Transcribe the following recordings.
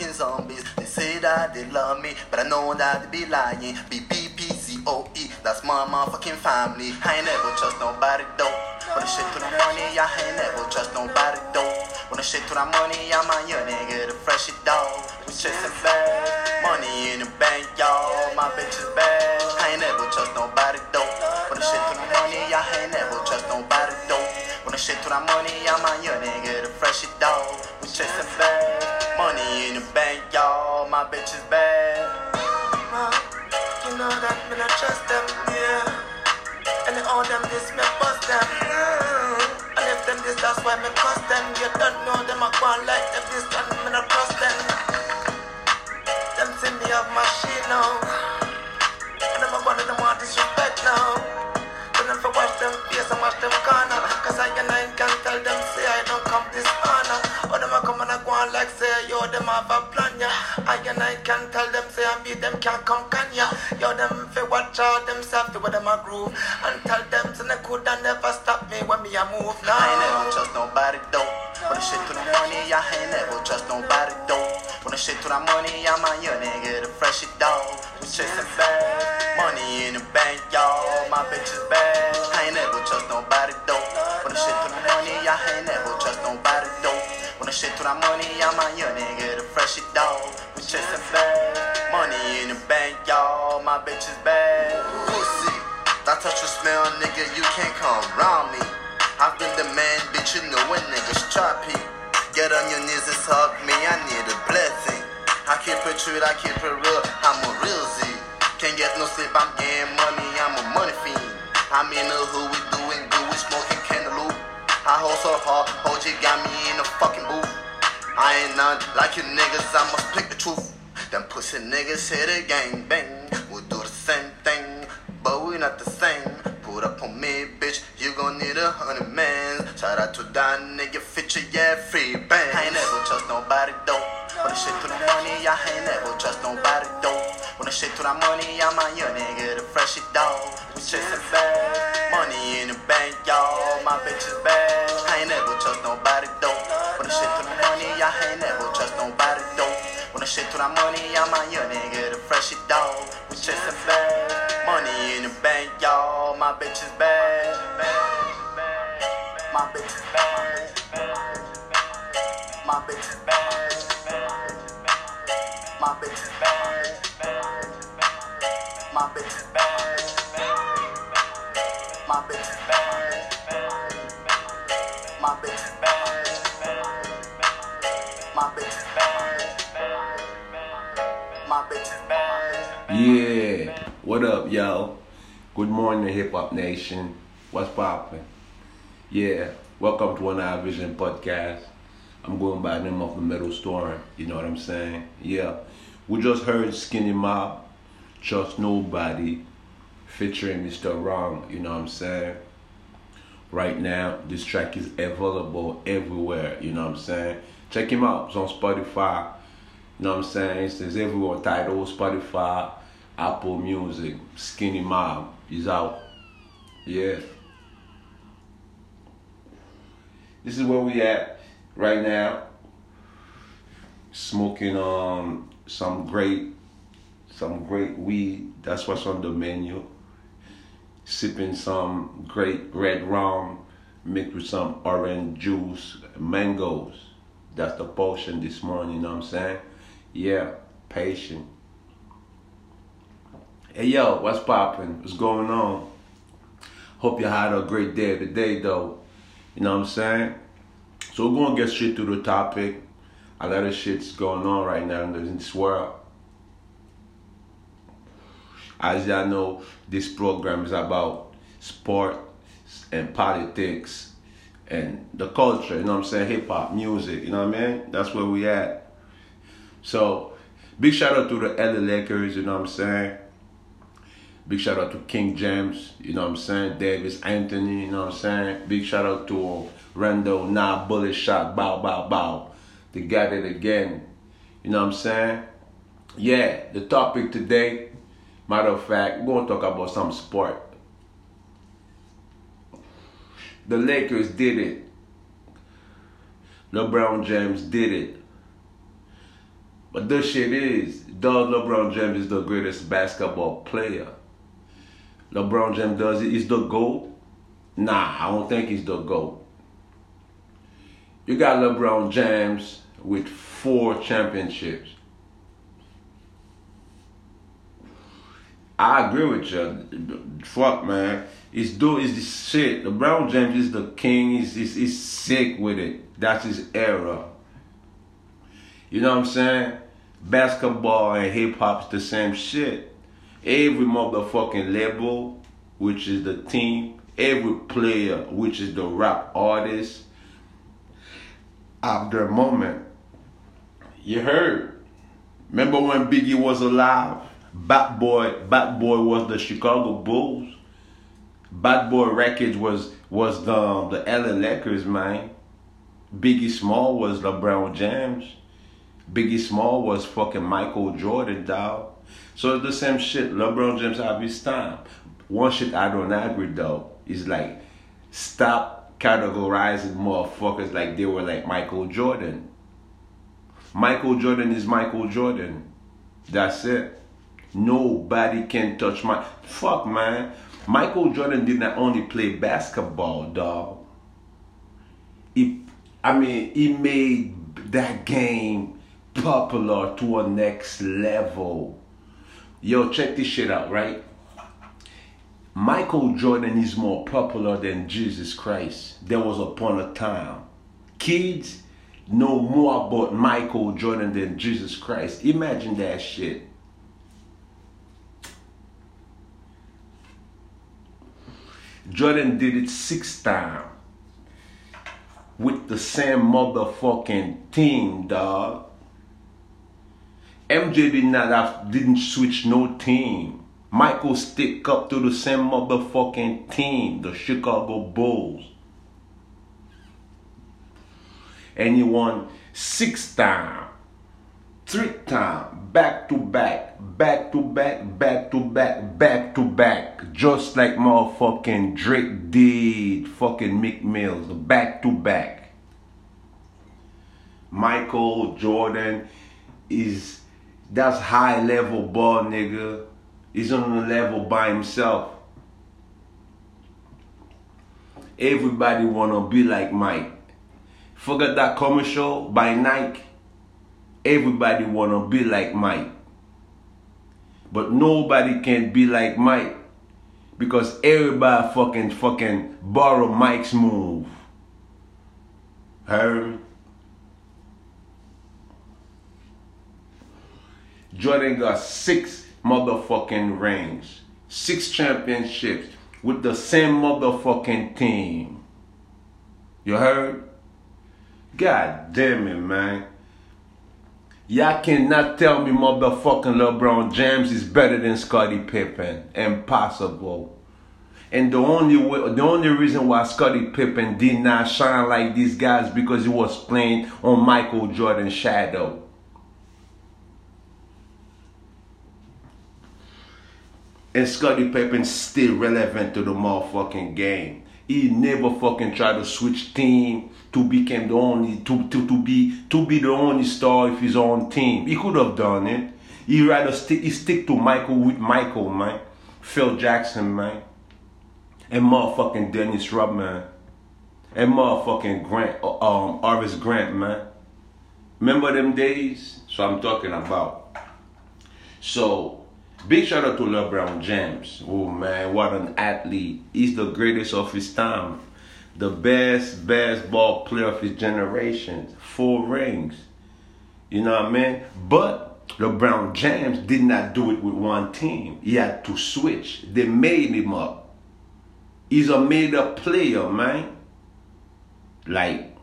motherfucking zombies. They say that they love me, but I know that they be lying. B-B-P-C-O-E, that's my motherfucking family. I ain't never trust nobody though. When the shit to the money, I ain't never trust nobody though. When the shit to the money, I'm a young nigga, the fresh dog. We chasing bad money in the bank, y'all. My bitch is bad. I ain't never trust nobody though. When the shit to the money, I ain't never trust nobody though. When the shit to the money, I'm a young nigga, the fresh dog. We chasing bad bitch is bad. You know that me not trust them, yeah. And all them this me bust them. Mm. And if them this, that's why me cuss them. You don't know them, I go like them this, and me not trust them. Them see me have machine now. And them a one of them want disrespect now. But them for watch them face and watch them corner. Cause I and I can tell them say I don't come this honor. Or them a come and I go on like say yo them have a plan ya. I and I can tell them say I beat them can't come can ya. Yo them fi watch out themselves where them a groove. And tell them say they could never stop me when me a move now. I ain't never trust nobody though. When the shit to the money, I ain't never trust nobody though. When the shit to the money, I'm a young nigga, the fresh dog. We chasing bad money in the bank, y'all. My bitch is bad. I ain't never trust nobody though. When the shit to the money, I ain't never trust nobody though. When the shit to the money, I'm a young nigga, fresh dog. We chasing bad money in the bank, y'all. My bitch is bad. Pussy, that touch the smell, nigga, you can't come around me. I've been the man, bitch, you know when niggas choppy. Get on your knees and hug me, I need a blessing. I keep it true, I keep it real, I'm a real Z. Can't get no sleep, I'm getting money, I'm a money fiend. I'm in the hood, we doing good, we smoking cantaloupe. I hustle hard, OG got me in the fucking booth. I ain't none like you niggas, I must pick the truth. Them pussy niggas hit a gang bang, we do the same thing, but we not the same. Put up on me, bitch, you gon' need a hundred man. Shout out to that nigga, feature, yeah, free band. I ain't never trust nobody though. When the shit to the money, I ain't never trust nobody though. When the shit to the money, I'm a young nigga, the fresh dog. We chasing bad money in the bank, y'all. My bitch is bad. I ain't never trust nobody though. When the shit to the money, I ain't never trust nobody though. When the shit to the money, I'm a young nigga, the fresh dog. We chasing bad money in the bank. My bitch is bad. My bitch is bad. My bitch is bad. My bitch is bad. My bitch is bad. My bitch is bad. My bitch is bad. My bitch is bad. My bitch is bad. Yeah, what up, yo? Good morning, Hip Hop Nation. What's poppin'? Yeah, welcome to One Eye Vision Podcast. I'm going by the name of the Metal Storm. You know what I'm saying? Yeah, we just heard Skinny Mob, Trust Nobody, featuring Mr. Wrong. You know what I'm saying? Right now, this track is available everywhere. You know what I'm saying? Check him out. It's on Spotify. You know what I'm saying? It's, it's everywhere. Tidal, Spotify, Apple Music, Skinny Mob. He's out. Yeah. This is where we at right now. Smoking um some great some great weed. That's what's on the menu. Sipping some great red rum mixed with some orange juice, mangoes. That's the potion this morning, you know what I'm saying? Yeah, patient. Hey yo, what's poppin'? What's going on? Hope you had a great day today though. You know what I'm saying? So we're gonna get straight to the topic. A lot of shit's going on right now in this world. As y'all know, this program is about sport and politics and the culture, you know what I'm saying? Hip hop, music, you know what I mean? That's where we at. So, big shout out to the LA Lakers, you know what I'm saying? Big shout out to King James, you know what I'm saying? Davis Anthony, you know what I'm saying? Big shout out to Randall, nah, bullet shot, bow, bow, bow. They got it again. You know what I'm saying? Yeah, the topic today, matter of fact, we're going to talk about some sport. The Lakers did it. LeBron James did it. But this shit is, does LeBron James is the greatest basketball player? LeBron James does it. Is the GOAT? Nah, I don't think he's the GOAT. You got LeBron James with four championships. I agree with you. Fuck, man. He's do is the shit. LeBron James is the king. He's, he's, he's sick with it. That's his era. You know what I'm saying? Basketball and hip hop's the same shit. Every motherfucking label, which is the team, every player, which is the rap artist, have their moment. You heard? Remember when Biggie was alive? Bad Boy, Bad Boy was the Chicago Bulls. Bad Boy Records was was the the LA Lakers, man. Biggie Small was LeBron James. Biggie Small was fucking Michael Jordan, dog. So it's the same shit. LeBron James have his time. One shit I don't agree though is like stop categorizing motherfuckers like they were like Michael Jordan. Michael Jordan is Michael Jordan. That's it. Nobody can touch my fuck man. Michael Jordan did not only play basketball, dog. He, I mean, he made that game popular to a next level. Yo, check this shit out, right? Michael Jordan is more popular than Jesus Christ. There was upon a time. Kids know more about Michael Jordan than Jesus Christ. Imagine that shit. Jordan did it six times with the same motherfucking team, dog. MJ did not have, didn't switch no team. Michael stick up to the same motherfucking team, the Chicago Bulls. And he won six time, three time, back to back, back to back, back to back, back to back, just like motherfucking Drake did, fucking Meek Mills, back to back. Michael Jordan is that's high level ball nigga. He's on the level by himself. Everybody wanna be like Mike. Forget that commercial by Nike. Everybody wanna be like Mike. But nobody can be like Mike. Because everybody fucking fucking borrow Mike's move. Heard? Jordan got six motherfucking rings, six championships with the same motherfucking team. You heard? God damn it, man. Y'all cannot tell me motherfucking LeBron James is better than Scottie Pippen. Impossible. And the only way, the only reason why Scottie Pippen did not shine like these guys because he was playing on Michael Jordan's shadow. And Scottie Pippen still relevant to the motherfucking game. He never fucking tried to switch team to become the only to, to, to be to be the only star of his own team. He could have done it. He rather stick he stick to Michael with Michael, man. Phil Jackson, man. And motherfucking Dennis Rodman. And motherfucking Grant um Horace Grant, man. Remember them days? So I'm talking about. So Big shout out to LeBron James. Oh man, what an athlete. He's the greatest of his time. The best basketball player of his generation. Four rings. You know what I mean? But LeBron James did not do it with one team. He had to switch. They made him up. He's a made up player, man. Like,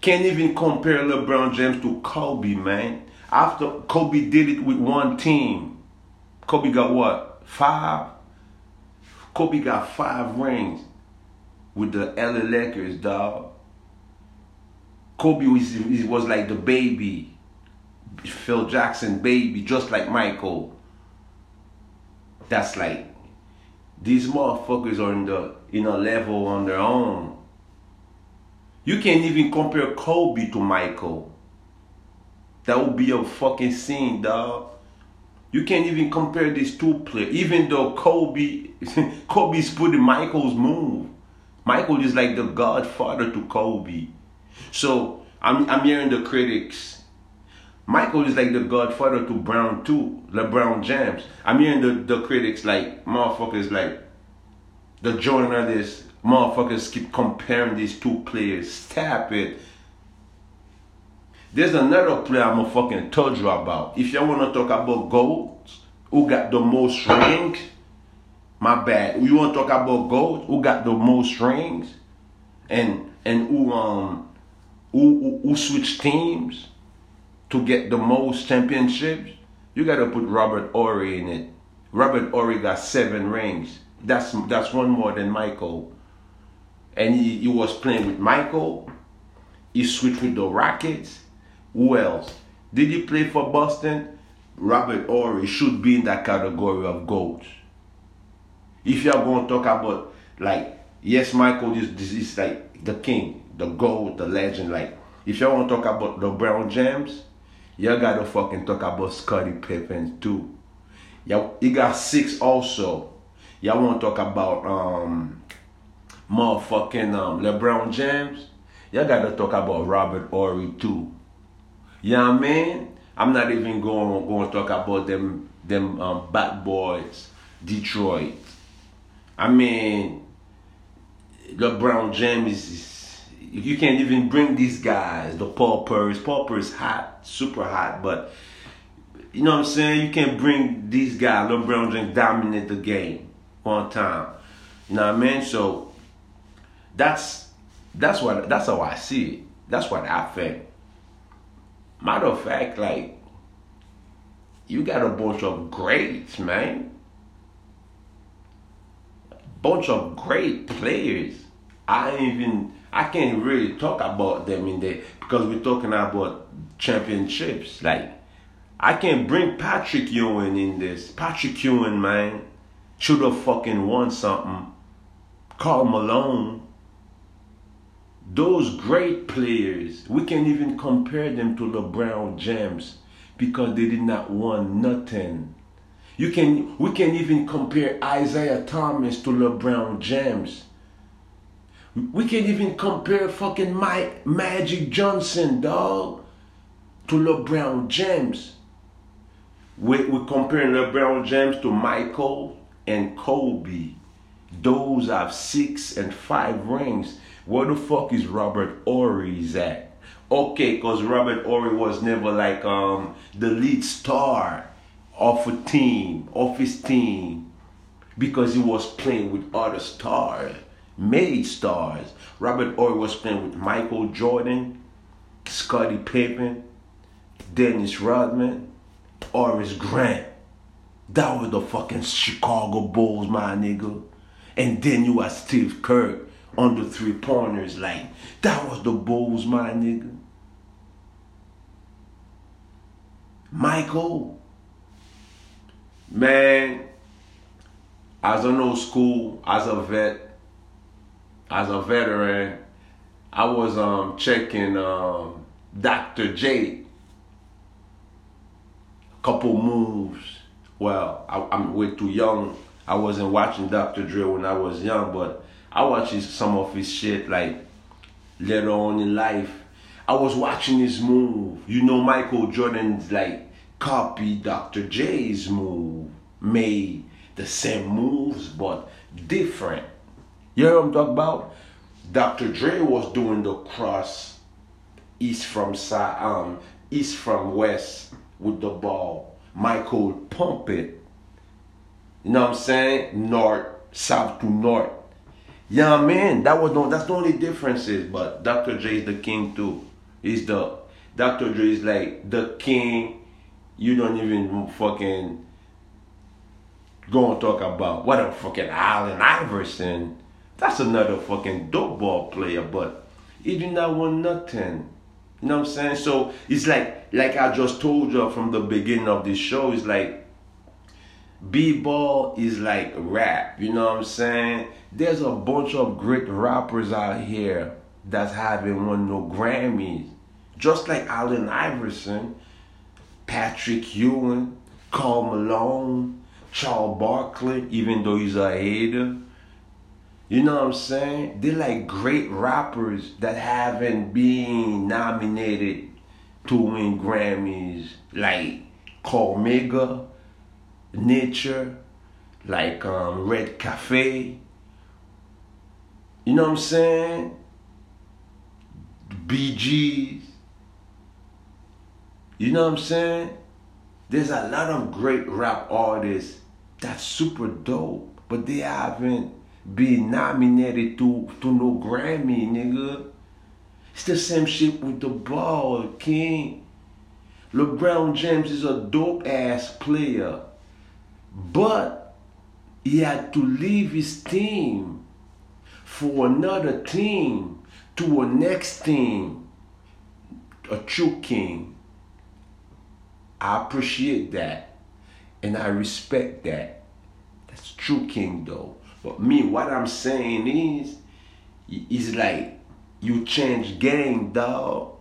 can't even compare LeBron James to Kobe, man. After Kobe did it with one team, Kobe got what? Five. Kobe got five rings with the LA Lakers, dog. Kobe was, was like the baby, Phil Jackson baby, just like Michael. That's like these motherfuckers are in the in a level on their own. You can't even compare Kobe to Michael. That would be a fucking scene, dog. You can't even compare these two players. Even though Kobe, Kobe's putting Michael's move. Michael is like the godfather to Kobe. So I'm I'm hearing the critics. Michael is like the godfather to Brown too, LeBron James. I'm hearing the, the critics like motherfuckers like the journalists, motherfuckers keep comparing these two players. Stop it. There's another player I'm gonna fucking told you about. If y'all wanna talk about goals, who got the most rings? My bad. You wanna talk about goals? Who got the most rings? And and who um who, who, who switched teams to get the most championships? You gotta put Robert Horry in it. Robert Horry got seven rings. That's that's one more than Michael. And he, he was playing with Michael. He switched with the Rockets. Who else? Did he play for Boston? Robert Horry should be in that category of GOATs. If you're going to talk about, like, yes, Michael is, this is like the king, the GOAT, the legend. Like, if you want to talk about the Brown James, you got to fucking talk about Scottie Pippen too. Yeah, he got six also. Y'all want to talk about um motherfucking um LeBron James? Y'all got to talk about Robert Horry too. You know what I mean? I'm not even going going to talk about them them um, bad boys, Detroit. I mean, LeBron James is you can't even bring these guys, the Paupers. Pauper is hot, super hot, but you know what I'm saying? You can't bring these guys, LeBron James, dominate the game one time. You know what I mean? So that's that's what that's how I see it. That's what I think. Matter of fact, like, you got a bunch of greats, man. Bunch of great players. I even I can't really talk about them in there because we're talking about championships. Like, I can't bring Patrick Ewing in this. Patrick Ewing, man, should have fucking won something. Karl Malone those great players, we can't even compare them to LeBron James because they did not won nothing. You can we can even compare Isiah Thomas to LeBron James. We can even compare fucking Mike Magic Johnson, dog, to LeBron James. We, we're comparing LeBron James to Michael and Kobe. Those have six and five rings. Where the fuck is Robert Horry's at? Okay, cause Robert Horry was never like um the lead star of a team, of his team, because he was playing with other stars, made stars. Robert Horry was playing with Michael Jordan, Scottie Pippen, Dennis Rodman, Horace Grant. That was the fucking Chicago Bulls, my nigga. And then you had Steve Kerr the three pointers. Like, that was the Bulls, my nigga. Michael. Man, as an old school, as a vet, as a veteran, I was um checking um Dr. J. Couple moves. Well, I, I'm way too young. I wasn't watching Dr. Dre when I was young, but I watched his, some of his shit like later on in life. I was watching his move. You know, Michael Jordan's like copied Dr. J's move, made the same moves but different. You know what I'm talking about? Dr. Dre was doing the cross east from side, um, east from west with the ball. Michael pump it. You know what I'm saying? North, south to north. Yeah, man, that was no. That's the only differences. But Dr. J is the king too. He's the Dr. Dre is like the king. You don't even fucking Go and talk about what a fucking Allen Iverson. That's another fucking dope ball player, but he did not want nothing. You know what I'm saying? So it's like like I just told you from the beginning of this show, it's like B-ball is like rap, you know what I'm saying? There's a bunch of great rappers out here that's having won no Grammys. Just like Allen Iverson, Patrick Ewing, Karl Malone, Charles Barkley, even though he's a hater. You know what I'm saying? They're like great rappers that haven't been nominated to win Grammys, like Cormega, Nature, like um, Red Cafe. You know what I'm saying? BGs. You know what I'm saying? There's a lot of great rap artists that's super dope, but they haven't been nominated to, to no Grammy, nigga. It's the same shit with the ball, King. LeBron James is a dope ass player, but he had to leave his team for another team to a next team, a true king. I appreciate that and I respect that. That's true king though. But me, what I'm saying is, is like you change gang, dog.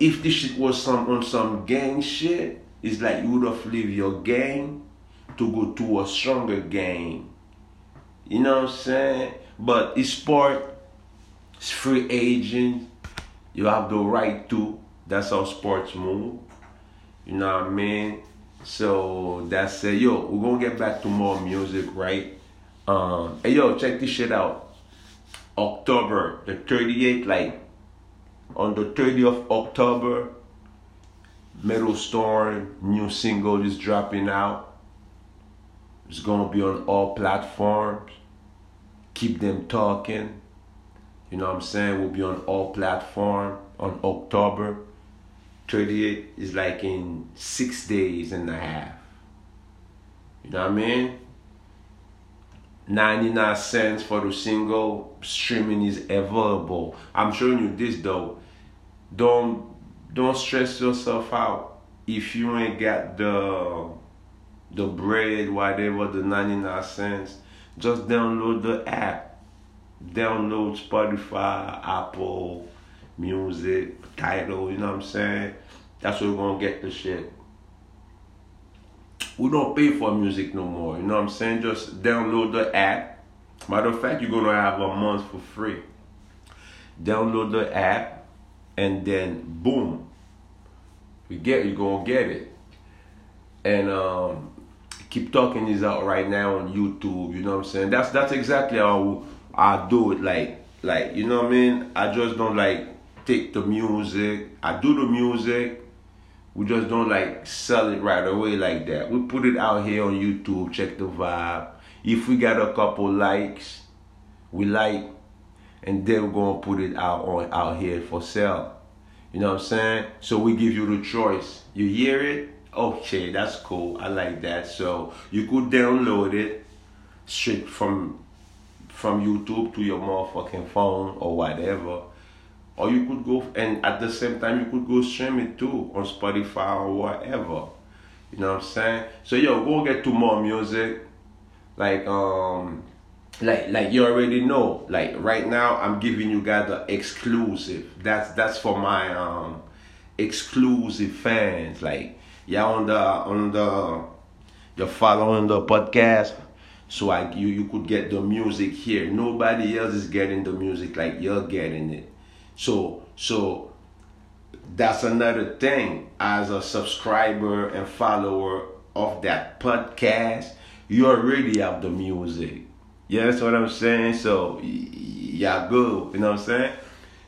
If this shit was some on some gang shit, it's like you would have leave your gang to go to a stronger gang. You know what I'm saying? But it's sport, it's free agent. You have the right to. That's how sports move. You know what I mean? So that's it. Yo, we're gonna get back to more music, right? Um, hey yo, check this shit out. October the 38th, like on the 30th of October, Metal Storm new single is dropping out. It's gonna be on all platforms. Keep them talking. You know what I'm saying? We'll be on all platform on October 38th is like in six days and a half. You know what I mean? 99 cents for the single streaming is available. I'm showing you this though. Don't don't stress yourself out if you ain't got the the bread, whatever the 99 cents. Just download the app. Download Spotify, Apple Music, Tidal, you know what I'm saying? That's where we're gonna get the shit. We don't pay for music no more, you know what I'm saying? Just download the app. Matter of fact, you're gonna have a month for free. Download the app and then boom. You get you're gonna get it. And um keep talking is out right now on YouTube, you know what I'm saying? That's that's exactly how I do it, like like you know what I mean? I just don't like take the music. I do the music. We just don't like sell it right away like that. We put it out here on YouTube, check the vibe. If we got a couple likes, we like, and then we're gonna put it out on out here for sale. You know what I'm saying? So we give you the choice. You hear it? Okay, that's cool. I like that. So you could download it straight from from YouTube to your motherfucking phone or whatever or you could go and at the same time you could go stream it too on Spotify or whatever. You know what I'm saying? So yo, go get to more music. Like um like like you already know. Like right now I'm giving you guys the exclusive. That's that's for my um exclusive fans. Like y'all on the on the you're following the podcast. So I you you could get the music here. Nobody else is getting the music like you're getting it. So so that's another thing as a subscriber and follower of that podcast you already have the music yeah that's what i'm saying so yeah good you know what i'm saying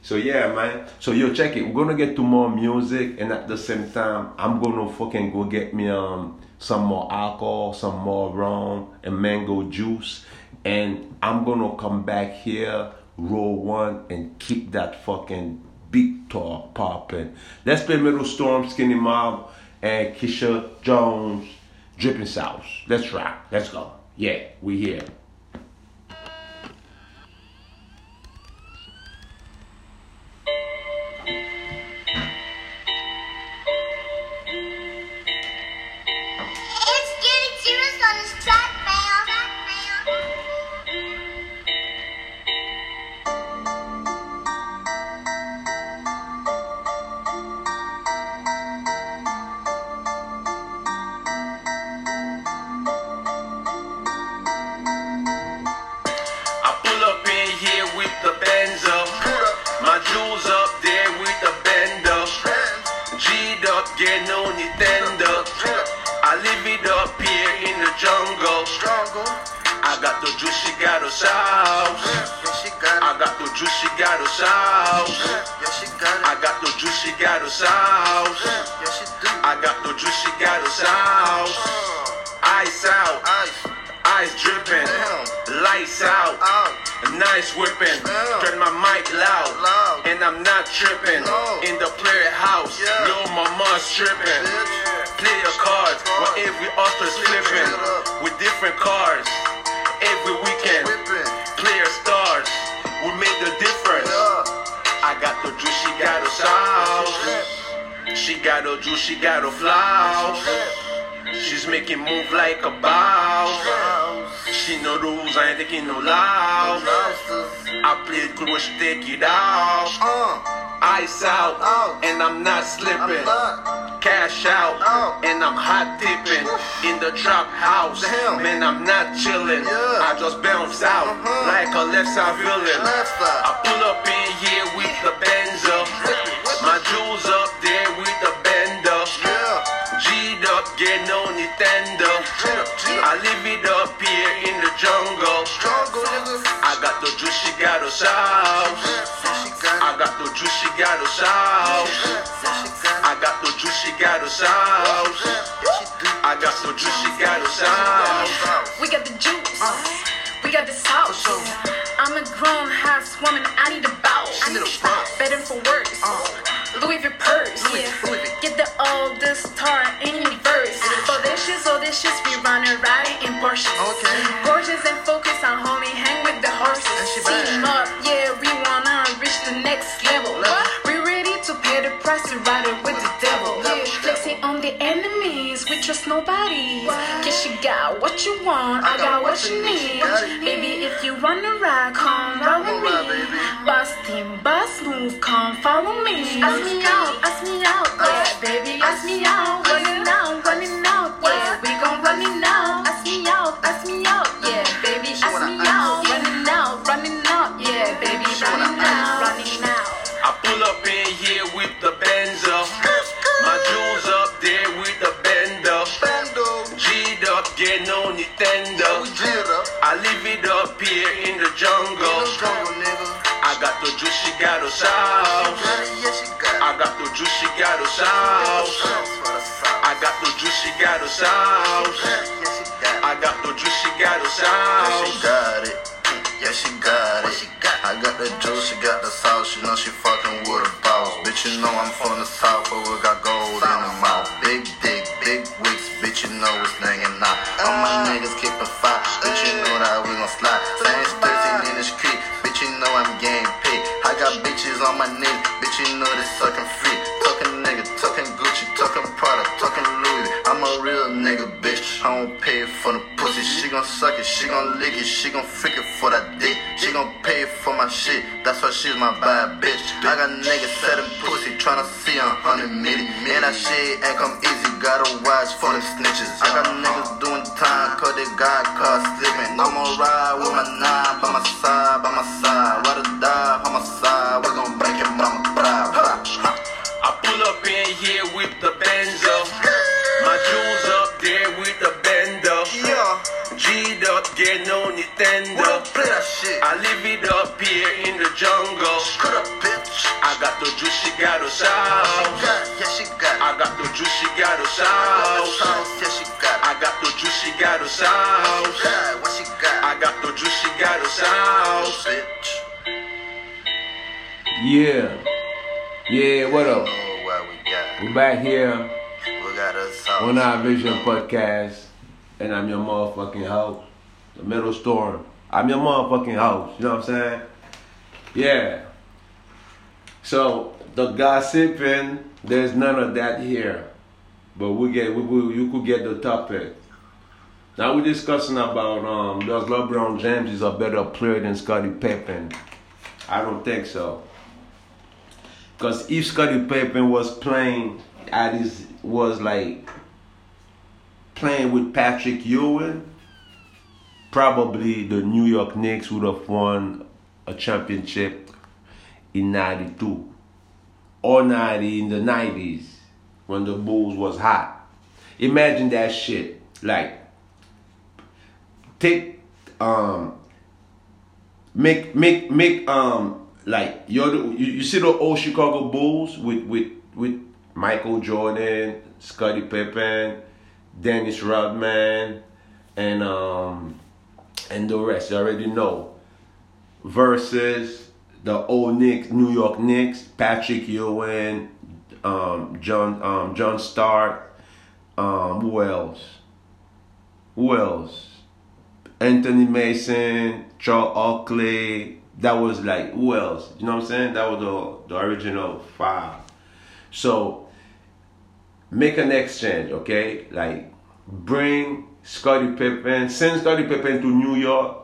so yeah man so yo check it we're gonna get to more music and at the same time i'm gonna fucking go get me um some more alcohol some more rum and mango juice and i'm gonna come back here roll one and keep that fucking beat talk popping. Let's play Middle Storm, Skinny Mob, and Keisha Jones. dripping sauce. Let's rock. Let's go. Yeah, we here. House. Damn. Man, I'm not chilling. Yeah. I just bounce out Mhm. like a left side villain. Left side. I pull up in here with the Benzo. My jewels up there with the bender. Yeah. G'd up, getting on Nintendo. I live it up here in the jungle. Jungle. I got the juice, she got the sauce. I got the juice, she got the sauce. I got the juice, she got the sauce. I got the juice, she got the sauce. We got the juice. Uh. We got the sauce. I'm a grown house woman. I need a boss. I need a boss. Better for worse. Uh. Louis V purse. Yeah. Get the oldest tar in universe. For this shit, so this shit, we running riding in Porsches. Okay. Gorgeous and got what you want, I, got, what you need. Got it. Baby, if you wanna ride, come ride with me. baby. Bustin', bust move, come follow me. Ask me out, ask me out, yeah, baby, ask me out. Running out, running out, yeah, we gon' run it it up here in the jungle. I got the juice, she got the sauce. yeah, she got it. I got the juice, she got the sauce. Sauce sauce. I got the juice, she got the sauce. Yeah, she got it. I got the juice, she got the Yeah, she got it. Yeah, she got it. I got the juice, she got the sauce. You know she fucking with a boss. Bitch, you know I'm from the south, but we got bitches on my knee, bitch, you know they sucking free. Talking nigga, talking Gucci, talking Prada, talking Louis. I'm a real nigga, bitch. I don't pay for the pussy. She gon' suck it, she gon' lick it, she gon' freak it for that dick. She gon' pay for my shit. That's why she's my bad bitch. I got niggas selling pussy, tryna see a hundred million. And that shit ain't come easy. Gotta watch for them snitches. I got niggas doing time, cause they got caught slipping. I'ma ride with my nine by my side, by my side. Ride or die on my side. G'd up, we Nintendo. don't play that shit. I live it up here in the jungle. Cut up, bitch. I got the juice, she got the sauce. Yeah, she got it. I got the juice, she got the sauce. sauce, yeah, she got it. I got the juice, she got the sauce. Got it, what she got? I got the juice, she got the sauce. bitch. Yeah. Yeah, what up? We got? We're back here We got a sauce. on our Vision Podcast. and I'm your motherfucking house. The middle storm. I'm your motherfucking house. You know what I'm saying? Yeah. So the gossiping, there's none of that here. But we get we, we you could get the topic. Now we're discussing about um does LeBron James is a better player than Scottie Pippen? I don't think so. Cause if Scottie Pippen was playing at his was like playing with Patrick Ewing, probably the New York Knicks would have won a championship in 92 or 90 in the 90s when the Bulls was hot. Imagine that shit. Like, take, um, make, make, make, um, like, you're the, you, you see the old Chicago Bulls with, with, with Michael Jordan, Scottie Pippen, Dennis Rodman, and, um, and the rest. You already know. Versus the old Knicks, New York Knicks, Patrick Ewing, um, John um, John Stark, um, who else? Who else? Anthony Mason, Charles Oakley. That was like who else? You know what I'm saying? That was the the original five. So make an exchange, okay? Like bring Scottie Pippen, send Scottie Pippen to New York,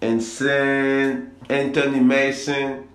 and send Anthony Mason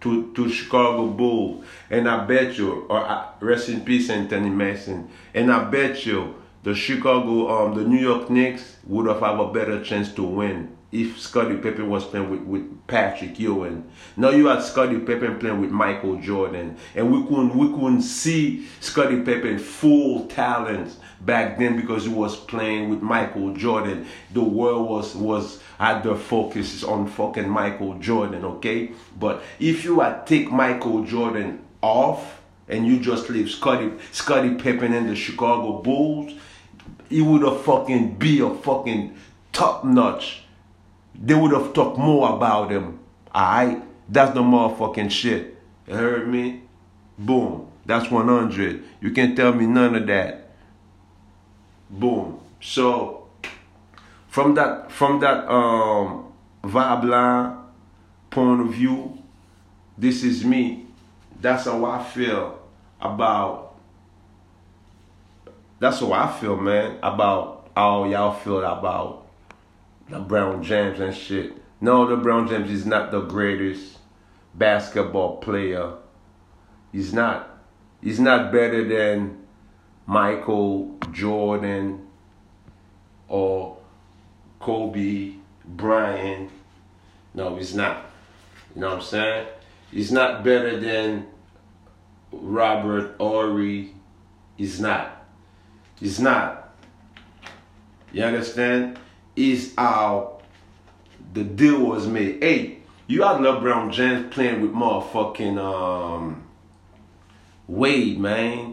to, to Chicago Bulls. And I bet you, or uh, rest in peace, Anthony Mason. And I bet you, the Chicago, um, the New York Knicks would have had a better chance to win if Scottie Pippen was playing with, with Patrick Ewing. Now you had Scottie Pippen playing with Michael Jordan, and we couldn't we couldn't see Scottie Pippen full talent back then because he was playing with Michael Jordan. The world was was had their focus on fucking Michael Jordan, okay? But if you had take Michael Jordan off and you just leave Scottie Scottie Pippen and the Chicago Bulls, he would have fucking be a fucking top notch. They would have talked more about him. Alright? That's the motherfucking shit. You heard me? Boom. That's 100. You can't tell me none of that. Boom. So from that from that um vibe point of view, this is me. That's how I feel about that's how I feel, man, about how y'all feel about LeBron James and shit. No, LeBron James is not the greatest basketball player. He's not. He's not better than Michael Jordan or Kobe Bryant. No, he's not. You know what I'm saying? He's not better than Robert Horry. He's not. He's not. You understand? Is how the deal was made. Hey, you had LeBron James playing with motherfucking um Wade, man.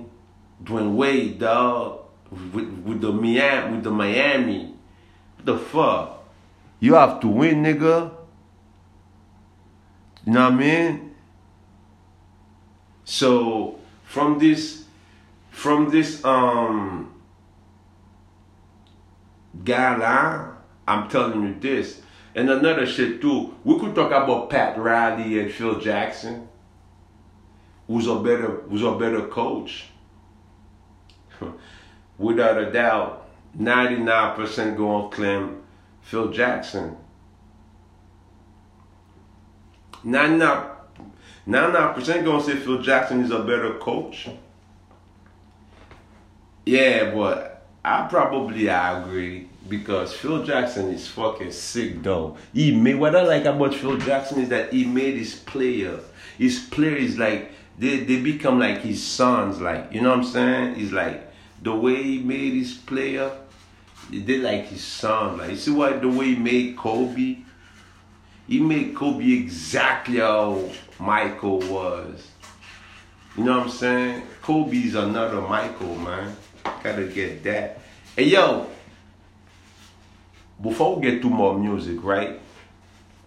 Dwyane Wade, dog. With, with the Miami with the Miami. What the fuck? You have to win, nigga. You know what I mean? So from this from this um guy I'm telling you this. And another shit too, we could talk about Pat Riley and Phil Jackson. Who's a better who's a better coach? Without a doubt, 99% going to claim Phil Jackson. 99 99% gonna say Phil Jackson is a better coach. Yeah, but I probably agree because Phil Jackson is fucking sick though. He made what I like about Phil Jackson is that he made his player. His player is like they they become like his sons, like you know what I'm saying? He's like the way he made his player, they like his son. Like you see why the way he made Kobe? He made Kobe exactly how Michael was. You know what I'm saying? Kobe's another Michael, man. Gotta get that. Hey yo, before we get to more music, right?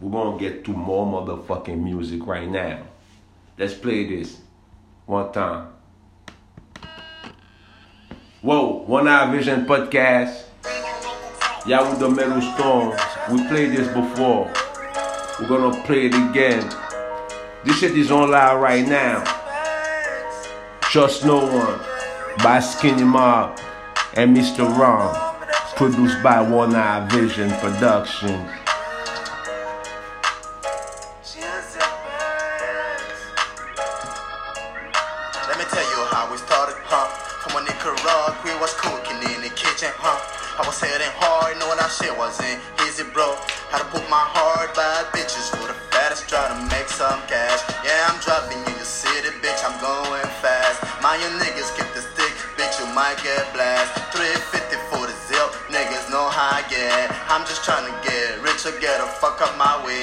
We're gonna get to more motherfucking music right now. Let's play this one time. Whoa, One Eye Vision Podcast. Yeah, with the Metal Storm. We played this before. We're gonna play it again. This shit is on live right now. Trust No One by Skinny Mob and Mr. Ron. Produced by One Eye Vision Productions. Fuck up my way.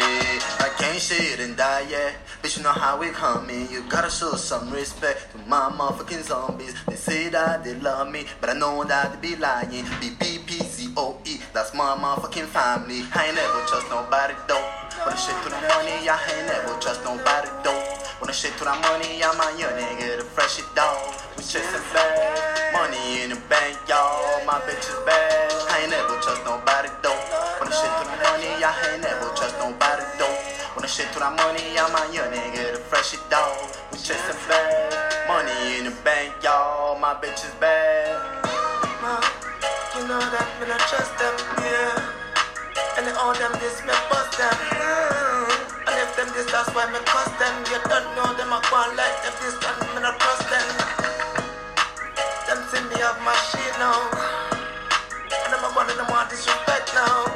I can't shit and die, yeah. Bitch, you know how we coming. You gotta show some respect to my motherfucking zombies. They say that they love me, but I know that they be lying. B-B-P-C-O-E, that's my motherfucking family. I ain't never trust nobody though. When I shit to the money, I ain't never trust nobody though. When I shit to the money, I'm a young nigga, the fresh shit dog. We chasing bad, money in the bank, y'all. My bitch is bad. I ain't never trust nobody though. When I shit to the money, I ain't never trust nobody though. When I shit to the money, I'm a young nigga, the fresh shit dog. We chasing bad, money in the bank, y'all. My bitch is bad. You know that me not trust them, yeah. And all them this me bust them. Mm. If this, that's why me cuss them. You don't know them I go like them this, and me not cross them. Them see me have machine now. And I'm a one of them want disrespect now.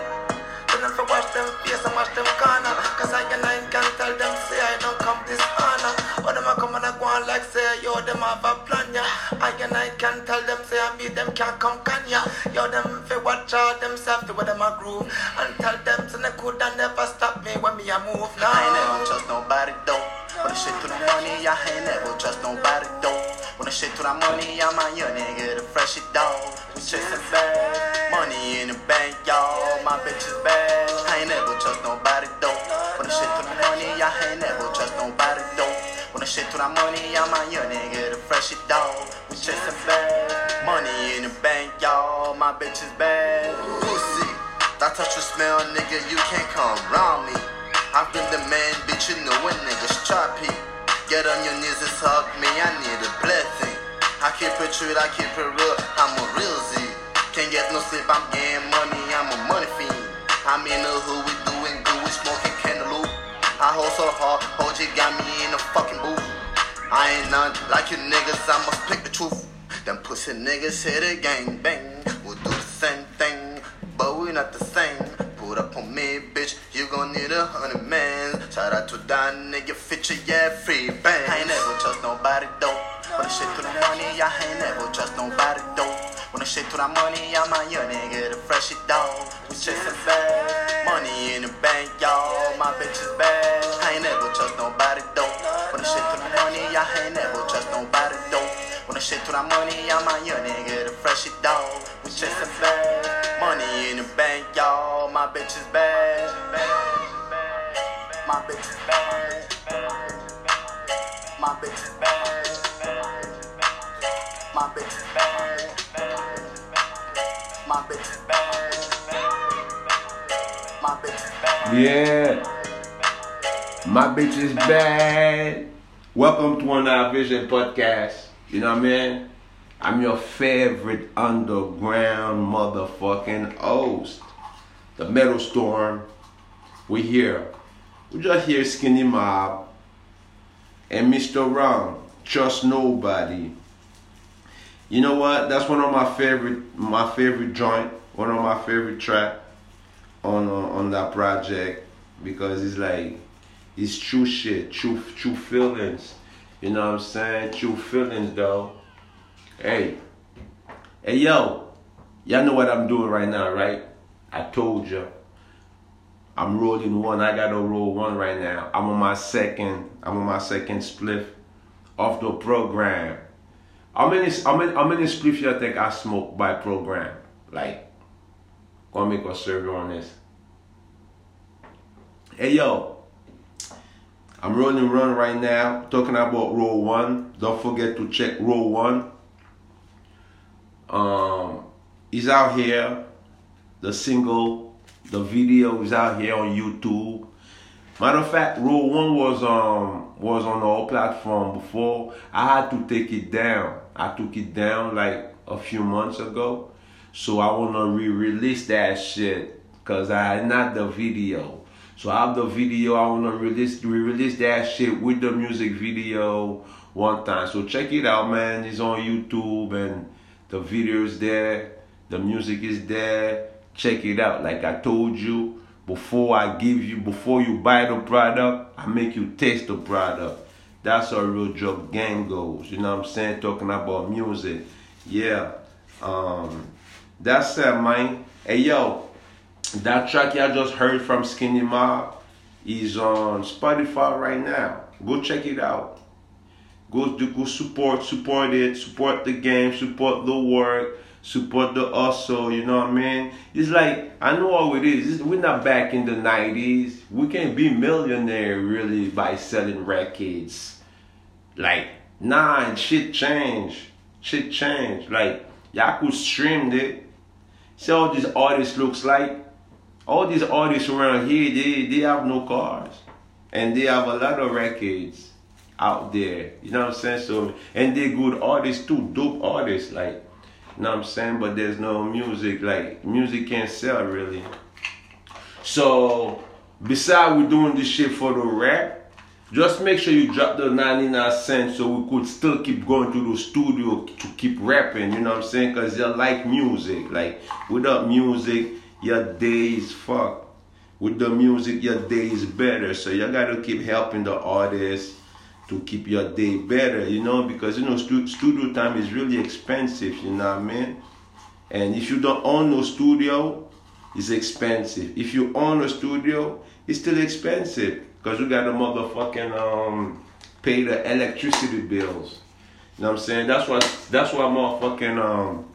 But them for watch them face and wash them corner. Cause I and I can tell them say I don't come this honor. But them a come and I go on like say yo them have a plan ya. I and I can tell them say I meet them can't come can ya. Yo them fi watch out themselves the way them a groove. And tell them so they could and never stop me when me a move now. I ain't never trust nobody though. When I shit to the money, I ain't never trust nobody though. When I shit to the money, I'm a young nigga, the fresh shit dog. We chasing bad, money in the bank, y'all. My bitch is bad. I ain't never trust nobody though. When I shit to the money, I ain't never trust nobody shit to the money, I'm a young nigga, the fresh shit dog. We chasing bad, money in the bank, y'all. My bitch is bad. Pussy, that touch you smell, nigga, you can't come round me. I've been the man, bitch, you know when niggas choppy. Get on your knees and hug me, I need a blessing. I keep it true, I keep it real, I'm a real Z. Can't get no sleep, I'm getting money, I'm a money fiend. I'm in the hood, we doing good, we smoking cantaloupe. I hustle hard, you got me in a fucking booth. I ain't none like you niggas, I must pick the truth. Them pussy niggas hit a gang bang, we'll do the same thing, but we not the same. Put up on me, bitch, you gon' need a hundred man. Shout out to that nigga, feature, yeah, free bang. I ain't never trust nobody though. When I shit to the money, I ain't never trust nobody though. When I shit to the money, I'm a young nigga, the fresh shit To the money, I'm a young nigga, the fresh shit dog. We chasing bad, money in the bank, y'all. My bitch is bad. My bitch is bad. My bitch is bad. My bitch is bad. My bitch is bad. My bitch is bad. Yeah. My bitch is bad. Welcome to One Eye Vision Podcast. You know what I mean? I'm your favorite underground motherfucking host. The Metal Storm. We here. We just here Skinny Mob and Mr. Ron. Trust nobody. You know what? That's one of my favorite my favorite joint. One of my favorite track on uh, on that project because it's like it's true shit, true true feelings. You know what I'm saying? True feelings though. Hey. Hey yo. Y'all know what I'm doing right now, right? I told you. I'm rolling one. I gotta roll one right now. I'm on my second. I'm on my second spliff of the program. How many how many how many spliffs you think I smoke by program? Like, gonna make a survey on this. Hey yo, I'm rolling run right now. Talking about row one. Don't forget to check row one. Um, he's out here the single, the video is out here on YouTube. Matter of fact, Roll One was um was on all platform before. I had to take it down. I took it down like a few months ago. So I wanna re-release that shit cause I not the video. So I have the video. I wanna release re-release that shit with the music video one time. So check it out, man. It's on YouTube and the video is there. The music is there. Check it out. Like I told you before, I give you before you buy the product, I make you taste the product. That's how real drug game goes. You know what I'm saying? Talking about music. Yeah. Um, that's it, man. Hey yo, that track y'all just heard from Skinny Mob is on Spotify right now. Go check it out. Go do go support, support it, support the game, support the work, support the hustle, you know what I mean? It's like I know how it is. We're not back in the nineties. We can't be millionaire really by selling records. Like, nah, shit changed. Shit changed. Like, y'all could stream it. See how these artists looks like? All these artists around here, they, they have no cars. And they have a lot of records out there. You know what I'm saying? So and they're good artists too, dope artists, like you know what I'm saying? But there's no music, like music can't sell really. So besides we doing this shit for the rap, just make sure you drop the 99 cents so we could still keep going to the studio to keep rapping, you know what I'm saying? Cause they like music. Like without music, your day is fucked. With the music, your day is better. So you gotta keep helping the artists to keep your day better, you know, because you know stu- studio time is really expensive, you know what I mean? And if you don't own no studio, it's expensive. If you own a studio, it's still expensive because you got to motherfucking um pay the electricity bills. You know what I'm saying? That's why that's why motherfucking um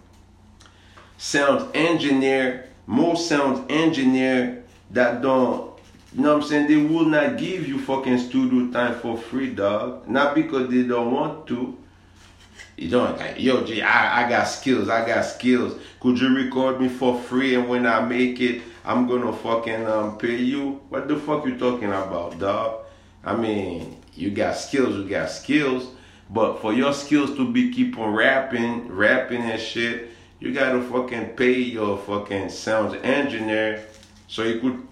sound engineer, most sound engineer that don't you know what I'm saying? They will not give you fucking studio time for free, dog. Not because they don't want to. You don't like, yo, G, I, I got skills, I got skills. Could you record me for free and when I make it, I'm gonna fucking um, pay you? What the fuck you talking about, dog? I mean, you got skills, you got skills, but for your skills to be keep on rapping, rapping and shit, you gotta fucking pay your fucking sound engineer so he could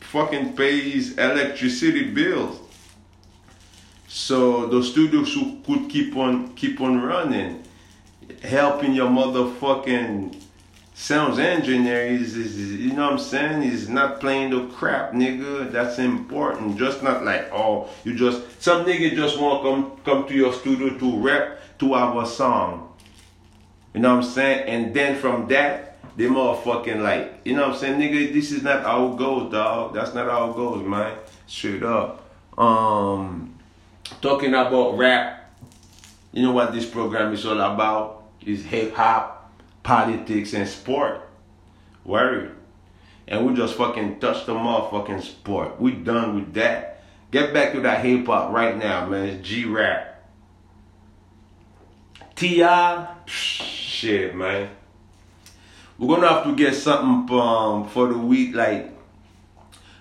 fucking pay his electricity bills. So the studios who could keep on keep on running, helping your motherfucking sounds engineer is, is, is- you know what I'm saying is not playing the crap, nigga. That's important. Just not like oh you just some nigga just want to come come to your studio to rap to our song. You know what I'm saying? And then from that, they motherfucking like, you know what I'm saying, nigga, this is not it goes, dog. That's not it goes, man. Straight up. Um talking about rap, you know what this program is all about? Is hip hop, politics, and sport. Word. And we just fucking touched the motherfucking sport. We done with that. Get back to that hip hop right now, man. It's G rap. T.I. Shit, man. We're gonna have to get something um, for the week, like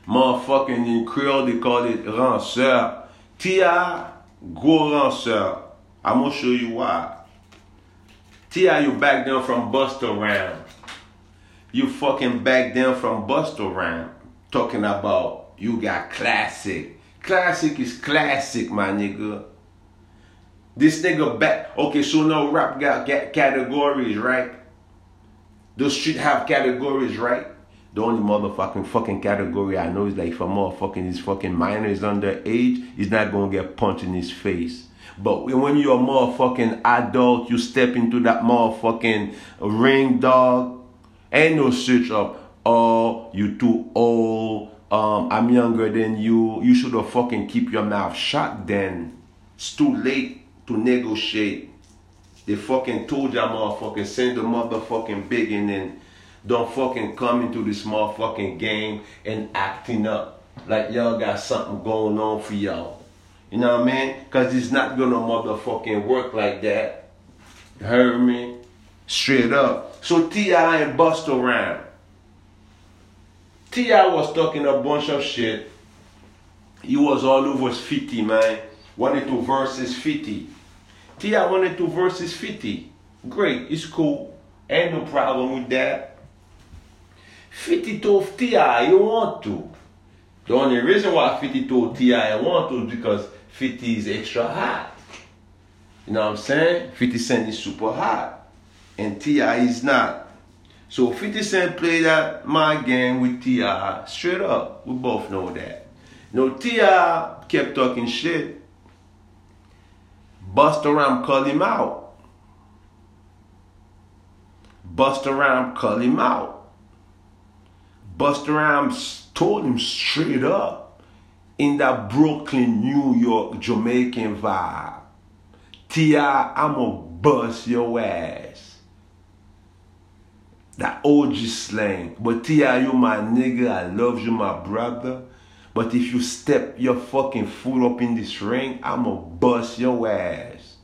motherfucking in Creole, they call it ranceur. T.I. go ranceur. I'm gonna show you why. T.I. you back down from Busta Rhymes. You fucking back down from Busta Rhymes. Talking about you got classic. Classic is classic, my nigga. This nigga back. Okay, so now rap got, got categories, right? The street have categories, right? The only motherfucking fucking category I know is like if a motherfucking his fucking minor is underage, he's not gonna get punched in his face. But when you're a motherfucking adult, you step into that motherfucking ring, dog. Ain't no switch up. Oh, you too old. Um, I'm younger than you. You should have fucking keep your mouth shut then. It's too late to negotiate. They fucking told y'all motherfucking send the motherfucking biggin and then don't fucking come into this motherfucking game and acting up like y'all got something going on for y'all. You know what I mean? Cause it's not gonna motherfucking work like that. You heard me? Straight up. So T.I. and Busta Rhymes. T.I. was talking a bunch of shit. He was all over 50, man. Wanted to versus 50. T.I. wanted to versus 50. Great, it's cool. Ain't no problem with that. 50 told T.I. you want to. The only reason why 50 told T.I. I want to is because 50 is extra hot. You know what I'm saying? 50 Cent is super hot. And T.I. is not. So 50 Cent played that my game with T.I. straight up. We both know that. No, T.I. kept talking shit. Busta Rhymes called him out. Busta Rhymes called him out. Busta Rhymes told him straight up in that Brooklyn, New York, Jamaican vibe. T.I., I'ma bust your ass. That OG slang. But T.I., you my nigga, I love you, my brother. But if you step your fucking foot up in this ring, I'ma bust your ass.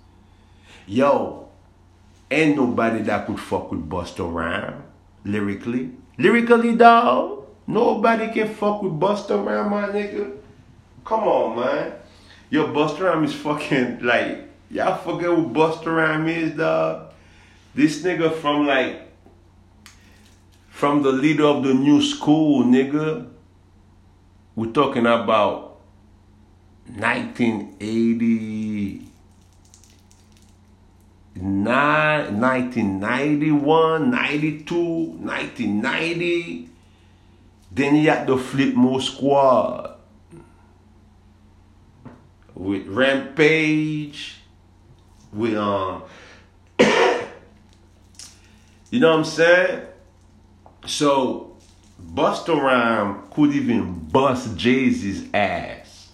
Yo, ain't nobody that could fuck with Busta Rhymes lyrically. Lyrically, dog, nobody can fuck with Busta Rhymes, my nigga. Come on, man. Yo, Busta Rhymes is fucking like, y'all forget who Busta Rhymes is, dog? This nigga from like, from the leader of the new school, nigga. We're talking about 1980, 1991, 92, 1990. Then he had the Flipmode Squad with Rampage, with um, you know what I'm saying? So Busta Rhymes could even bust Jay-Z's ass.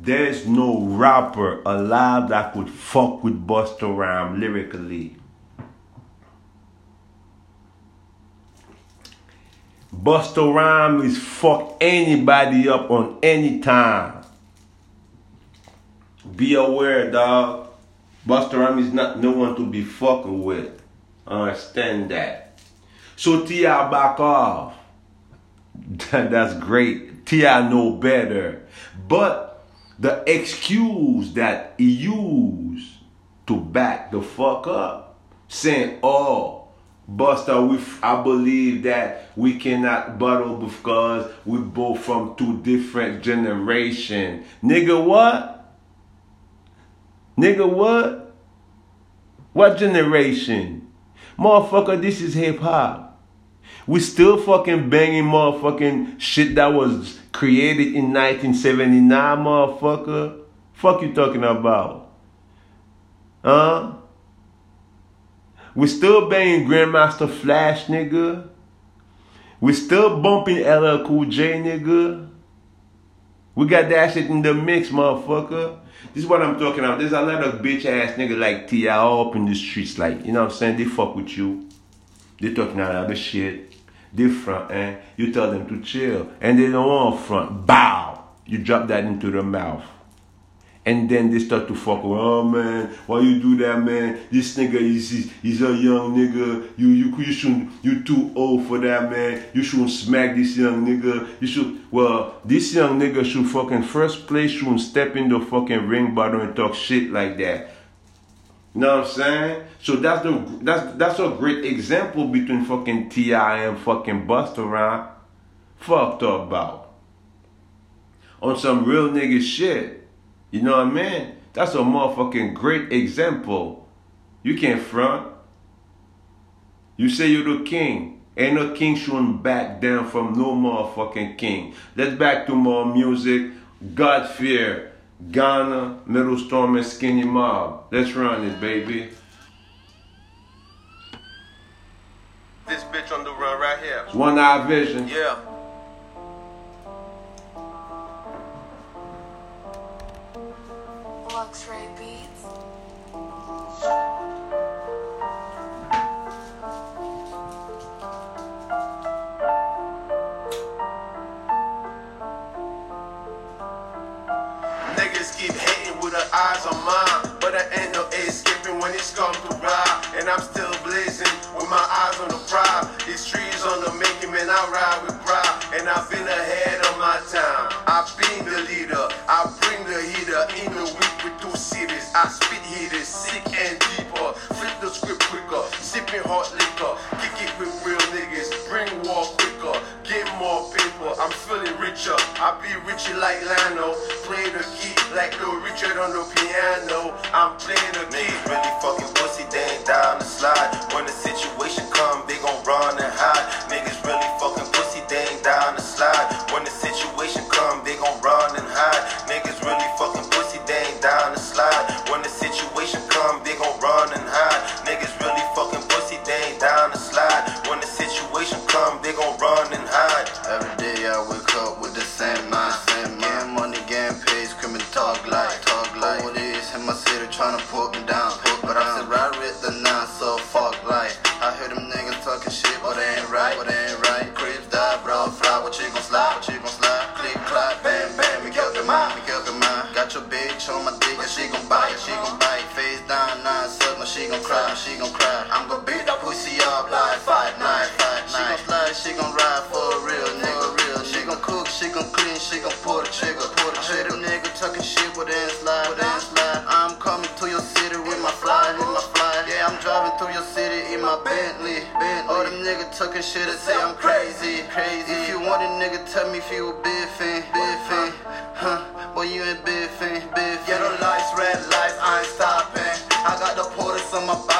There's no rapper alive that could fuck with Busta Rhymes lyrically. Busta Rhymes is fuck anybody up on any time. Be aware, dog. Busta Rhymes is not no one to be fucking with. Understand that. So T.I. back off. That's great. T.I. know better. But the excuse that he used to back the fuck up, saying, oh, Busta, we I believe that we cannot battle because we both from two different generation. Nigga, what? Nigga, what? What generation? Motherfucker, this is hip hop. We still fucking banging motherfucking shit that was created in 1979, motherfucker. Fuck you talking about? Huh? We still banging Grandmaster Flash, nigga. We still bumping LL Cool J, nigga. We got that shit in the mix, motherfucker. This is what I'm talking about. There's a lot of bitch ass nigga like T.I. all up in the streets, like, you know what I'm saying? They fuck with you. They talking a lot of shit. Front, and you tell them to chill. And they don't want front. Bow! You drop that into their mouth. And then they start to fuck oh man, why you do that, man? This nigga is he's, he's a young nigga. You you you shouldn't you too old for that, man. You shouldn't smack this young nigga. You should well, this young nigga should fucking first place shouldn't step in the fucking ring bottom and talk shit like that. You know what I'm saying? So that's the that's that's a great example between fucking T.I. and fucking Busta Rhymes. Fucked up about. On some real nigga shit. You know what I mean? That's a motherfucking great example. You can't front. You say you're the king. Ain't no king shouldn't back down from no motherfucking king. Let's back to more music. God fear. Ghana, Metal Storm, and Skinny Mob. Let's run it, baby. This bitch on the run right here. One Eye Vision. Yeah. Mine. But I ain't no escaping when it's come to ride. And I'm still blazing with my eyes on the prize. These trees on the making, man, I ride with pride. And I've been ahead of my time. I've been the leader, I bring the heater in the week with two cities. I spit hitters, sick and deeper. Flip the script quicker, sipping hot liquor. Kick it with real niggas, bring. Get more paper, I'm feeling richer. I be richer like Lano. Play the key like Lil Richard on the piano. I'm playing the key. Niggas really fucking pussy, they ain't down the slide. When the situation come, they gon' run and hide. Niggas really fucking pussy, they ain't down the slide. When the situation come, they gon' run and hide. Niggas really fucking she gon' cry, she gon' cry. I'm gon' beat that pussy up like fight night, fight night. She gon' fly, she gon' ride for a real nigga, real. She gon' cook, she gon' clean, she gon' pull the trigger, pull the trigger. Them niggas talking shit, but they slide, but they slide. I'm coming to your city with my fly, with my fly. Yeah, I'm driving through your city in my Bentley. Bentley. All them niggas talking shit and say I'm crazy, crazy. If you want a nigga, tell me if you a biffin', biffin'. Huh, boy, you ain't biffin', biffin'. Yellow lights, red lights, I ain't stopping. I got the porters on my bike,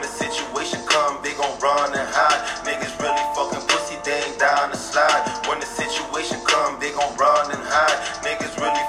When the situation come, they gon' run and hide. Niggas really fucking pussy, they ain't down the slide. When the situation come, they gon' run and hide. Niggas really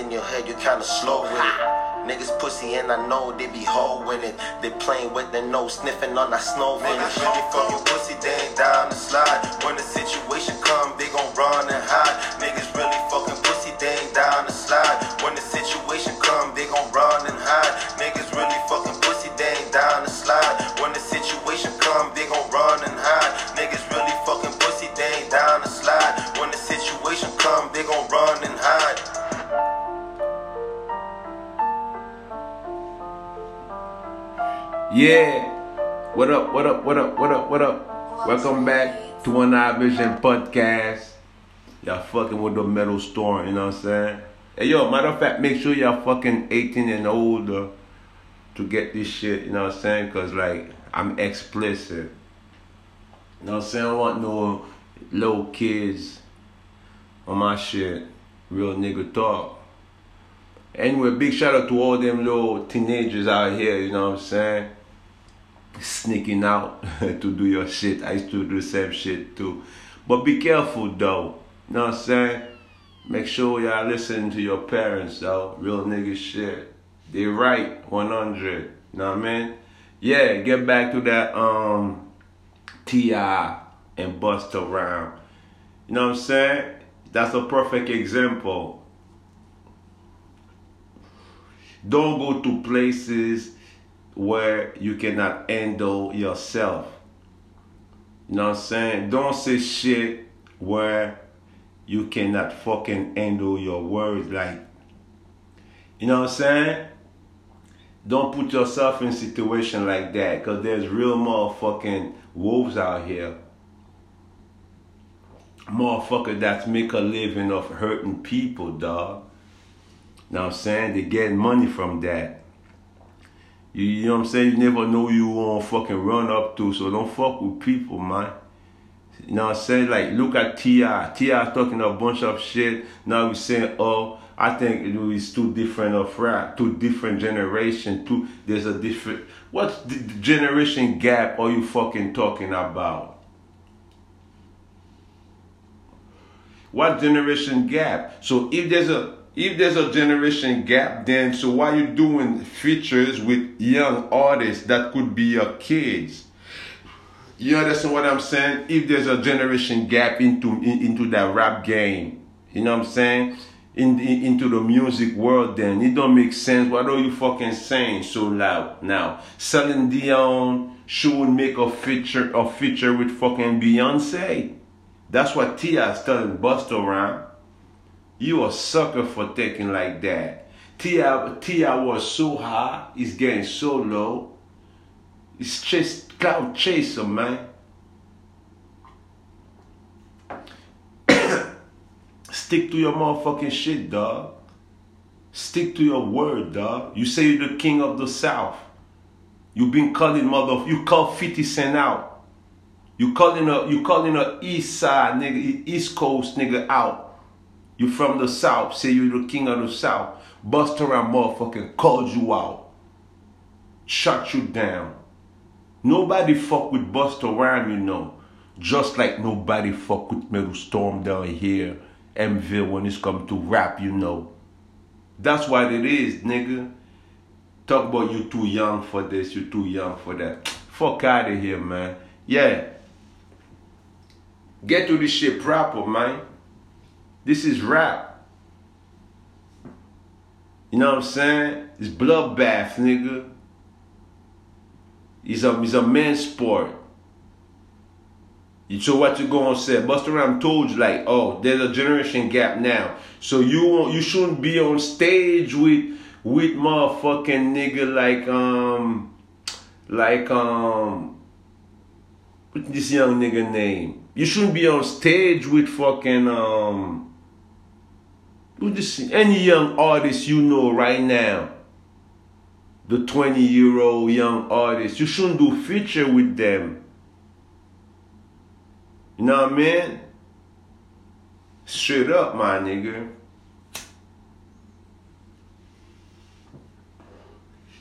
in your head, you kinda slow with it. Niggas pussy and I know they be hoeing it. They playing with their nose, sniffing on that snow Niggas really fucking pussy, they ain't down the slide. When the situation come, they gon' run and hide. Niggas Yeah. What up, what up, what up, what up, what up? Welcome back to One Eye Vision Podcast. Y'all fucking with the metal storm, you know what I'm saying? Hey yo, matter of fact, make sure y'all fucking 18 and older to get this shit, you know what I'm saying? Cause like I'm explicit. You know what I'm saying? I don't want no little kids on my shit. Real nigga talk. Anyway, big shout out to all them little teenagers out here, you know what I'm saying? Sneaking out to do your shit. I used to do the same shit too. But be careful though. You know what I'm saying? Make sure y'all listen to your parents though. Real nigga shit. They right 100. You know what I mean? Yeah, get back to that um T.I. and Busta Rhymes. You know what I'm saying? That's a perfect example. Don't go to places where you cannot handle yourself. You know what I'm saying? Don't say shit where you cannot fucking handle your words. Like, you know what I'm saying? don't put yourself in situation like that, cause there's real motherfucking wolves out here. Motherfucker that's make a living of hurting people, dog. You know what I'm saying? They get money from that. You, you know what I'm saying? You never know you want fucking run up to, so don't fuck with people, man. You know what I'm saying? Like, look at T.I. T.I. talking a bunch of shit. Now we saying, oh, I think it is two different of rap, two different generation. Two, there's a different. What's the generation gap are you fucking talking about? What generation gap? So if there's a if there's a generation gap, then so why you doing features with young artists that could be your kids? You understand what I'm saying? If there's a generation gap into in, into that rap game, you know what I'm saying? In, in, into the music world, then it don't make sense. What are you fucking saying so loud now? Celine Dion should make a feature a feature with fucking Beyonce. That's what T.I.'s telling Busta Rhymes. You a sucker for thinking like that. T.I. T.I. was so high, he's getting so low. It's just cloud chaser, man. Stick to your motherfucking shit, dog. Stick to your word, dog. You say you're the king of the South. You've been calling mother, you call 50 Cent out. You calling a, you calling a East Side nigga, East Coast nigga out. You from the South, say you're the king of the South. Busta Rhymes motherfucking called you out. Shut you down. Nobody fuck with Busta Rhymes, you know. Just like nobody fuck with Metal Storm down here, Mville when it's come to rap, you know. That's what it is, nigga. Talk about you too young for this, you too young for that. Fuck out of here, man. Yeah. Get to this shit proper, man. This is rap. You know what I'm saying? It's bloodbath, nigga. It's a, it's a man's sport. You So what you gonna say? Busta Rhymes told you like, oh, there's a generation gap now. So you won't, you shouldn't be on stage with with motherfucking nigga like um like um what this young nigga name? You shouldn't be on stage with fucking um with this any young artist you know right now. The 20 year old young artist. You shouldn't do feature with them. You know what I mean? Straight up, my nigga.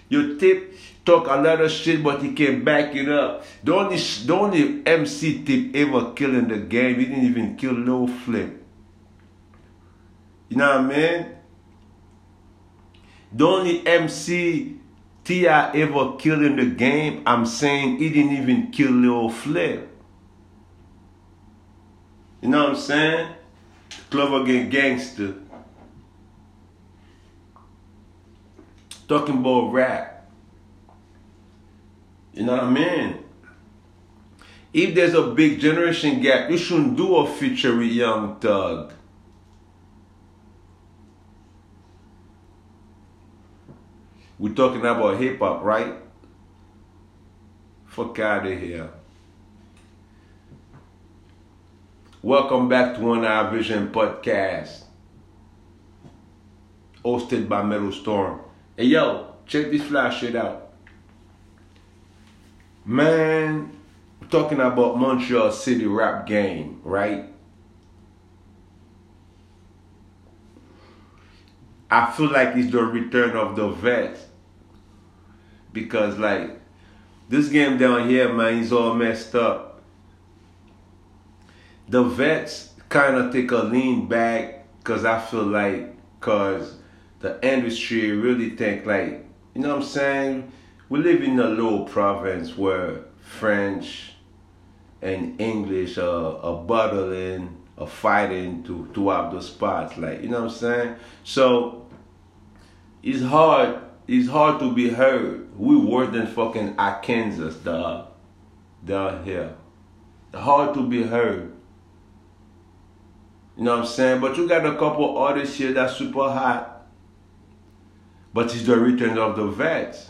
Your tip talk a lot of shit, but he can't back it up. The only, the only MC tip ever killing the game, he didn't even kill no flip. You know what I mean? The only MC T.I. ever killed in the game, I'm saying he didn't even kill Lil Flip. You know what I'm saying? Clover Gang Gangster. Talking about rap. You know what I mean? If there's a big generation gap, you shouldn't do a feature with Young Thug. We're talking about hip hop, right? Fuck out of here. Welcome back to One Eye Vision Podcast, hosted by Metal Storm. Hey yo, check this flash shit out. Man, talking about Montreal City rap game, right? I feel like it's the return of the vets. Because like this game down here, man, is all messed up. The vets kind of take a lean back because I feel like because the industry really think like, you know what I'm saying? We live in a little province where French and English are, are battling, are fighting to, to have the spots. Like, you know what I'm saying? So it's hard it's hard to be heard. We worse than fucking Arkansas, dog. Down here. Hard to be heard. You know what I'm saying? But you got a couple artists here that's super hot. But it's the return of the vets.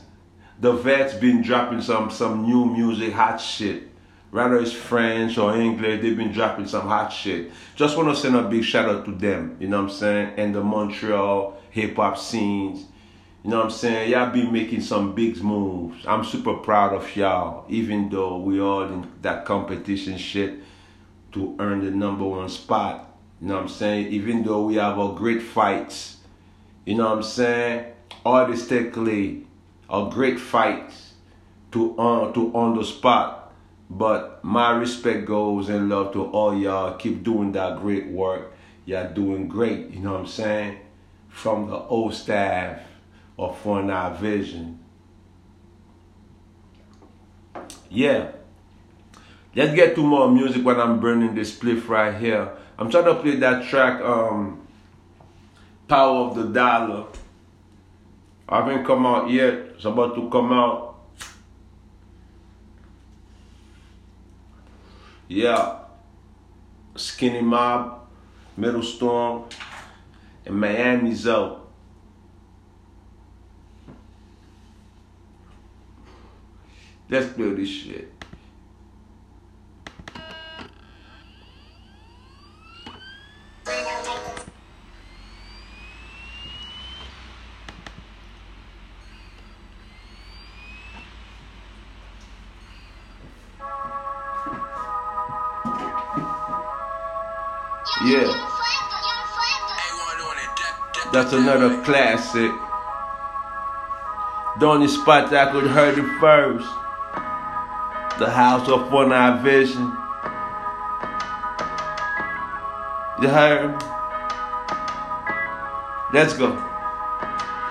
the vets been dropping some some new music, hot shit. Whether it's French or English, they've been dropping some hot shit. Just want to send a big shout out to them, you know what I'm saying? And the Montreal hip hop scenes. You know what I'm saying? Y'all be making some big moves. I'm super proud of y'all, even though we all in that competition shit to earn the number one spot. You know what I'm saying? Even though we have a great fights, you know what I'm saying? Artistically, a great fights to on to on the spot. But my respect goes and love to all y'all. Keep doing that great work. Y'all doing great, you know what I'm saying? From the old staff of Foreign Eye Vision. Yeah. Let's get to more music when I'm burning this spliff right here. I'm trying to play that track, um, Power of the Dollar. I haven't come out yet. It's about to come out. Yeah. Skinny Mob, Metal Storm, and Miami's out. Let's play this shit. Yeah. That's another classic. The only spot that I could heard it first. The House of One Eye Vision. You heard? Let's go.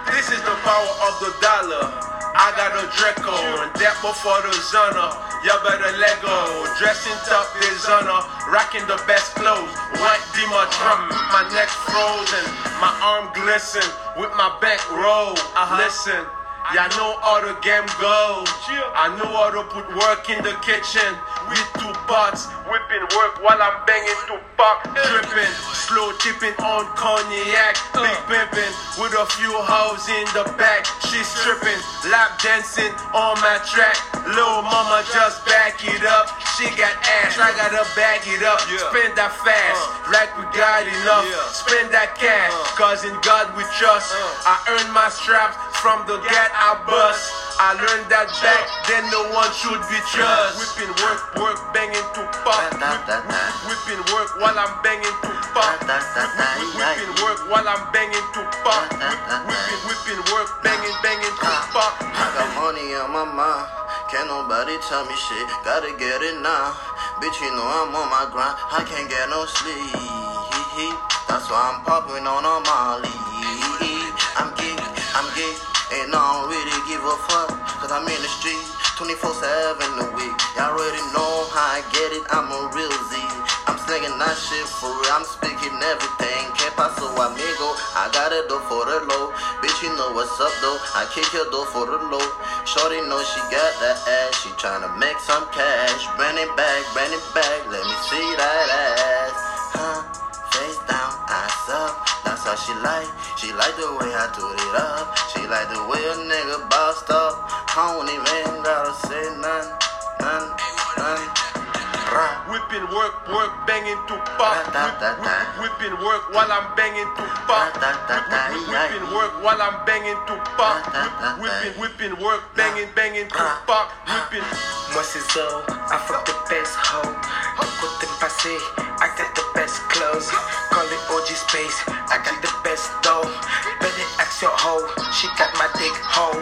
This is the power of the dollar. I got a Draco, and that before the Zona. Y'all better let go. Dressing top designer, rocking the best clothes. White Dima drum, my neck frozen, my arm glisten with my back roll. Listen. Y'all know how the game goes. I know how to put work in the kitchen with two pots. Whipping work while I'm banging two pop. Dripping, slow tipping on cognac. Uh. Big pimping with a few hoes in the back. She's stripping, lap dancing on my track. Little mama just back it up. She got ass, I gotta back it up. Spend that fast, like we got enough. Spend that cash, uh. cause in God we trust. Uh. I earn my straps from the get I bust. I learned that back, then no one should be trust. Whipping work, work, banging to pop. Whipping work while I'm banging to pop. Whipping work while I'm banging to pop. Whipping, whipping work, banging, banging to pop. I got money on my mind. Can't nobody tell me shit. Gotta get it now. Bitch, you know I'm on my grind. I can't get no sleep. That's why I'm popping on a Molly. And I don't really give a fuck. Cause I'm in the street 24 7 a week. Y'all already know how I get it. I'm a real Z. I'm slinging that shit for real. I'm speaking everything. Que paso, amigo? I got it though for the low. Bitch, you know what's up though. I kick your door for the low. Shorty know she got that ass. She tryna make some cash. Bring it back, bring it back. Let me see that ass. Huh? Face down, ass up. That's how she like. She like the way I do it up. She like the way a nigga bossed up. I don't even gotta say none, none, none. Whipping work, work, banging to pop. Whipping work while I'm banging to pop. Whipping work while I'm banging to pop. Whipping, whipping work, banging, banging to pop. Whipping. Moi c'est Zo, I fuck the best hoe Du côté passé, I got the best clothes Call it 4G space. I got the best though. Better ask your hoe. She got my dick hoe.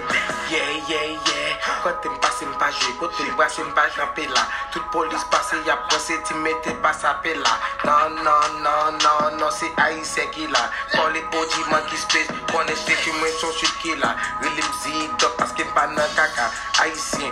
Yeah, yeah, yeah. Kote m pase m pa jwe, kote m wase m pa jwampe la. Tout polis pase ya pwese ti mette pas ape la. Nan, nan, nan, nan, nan, se a yi se ki la. Kole OG monkey space, konen se ki mwen son shit ki la. Relim zi dok paske m pa nan kaka. A yi se.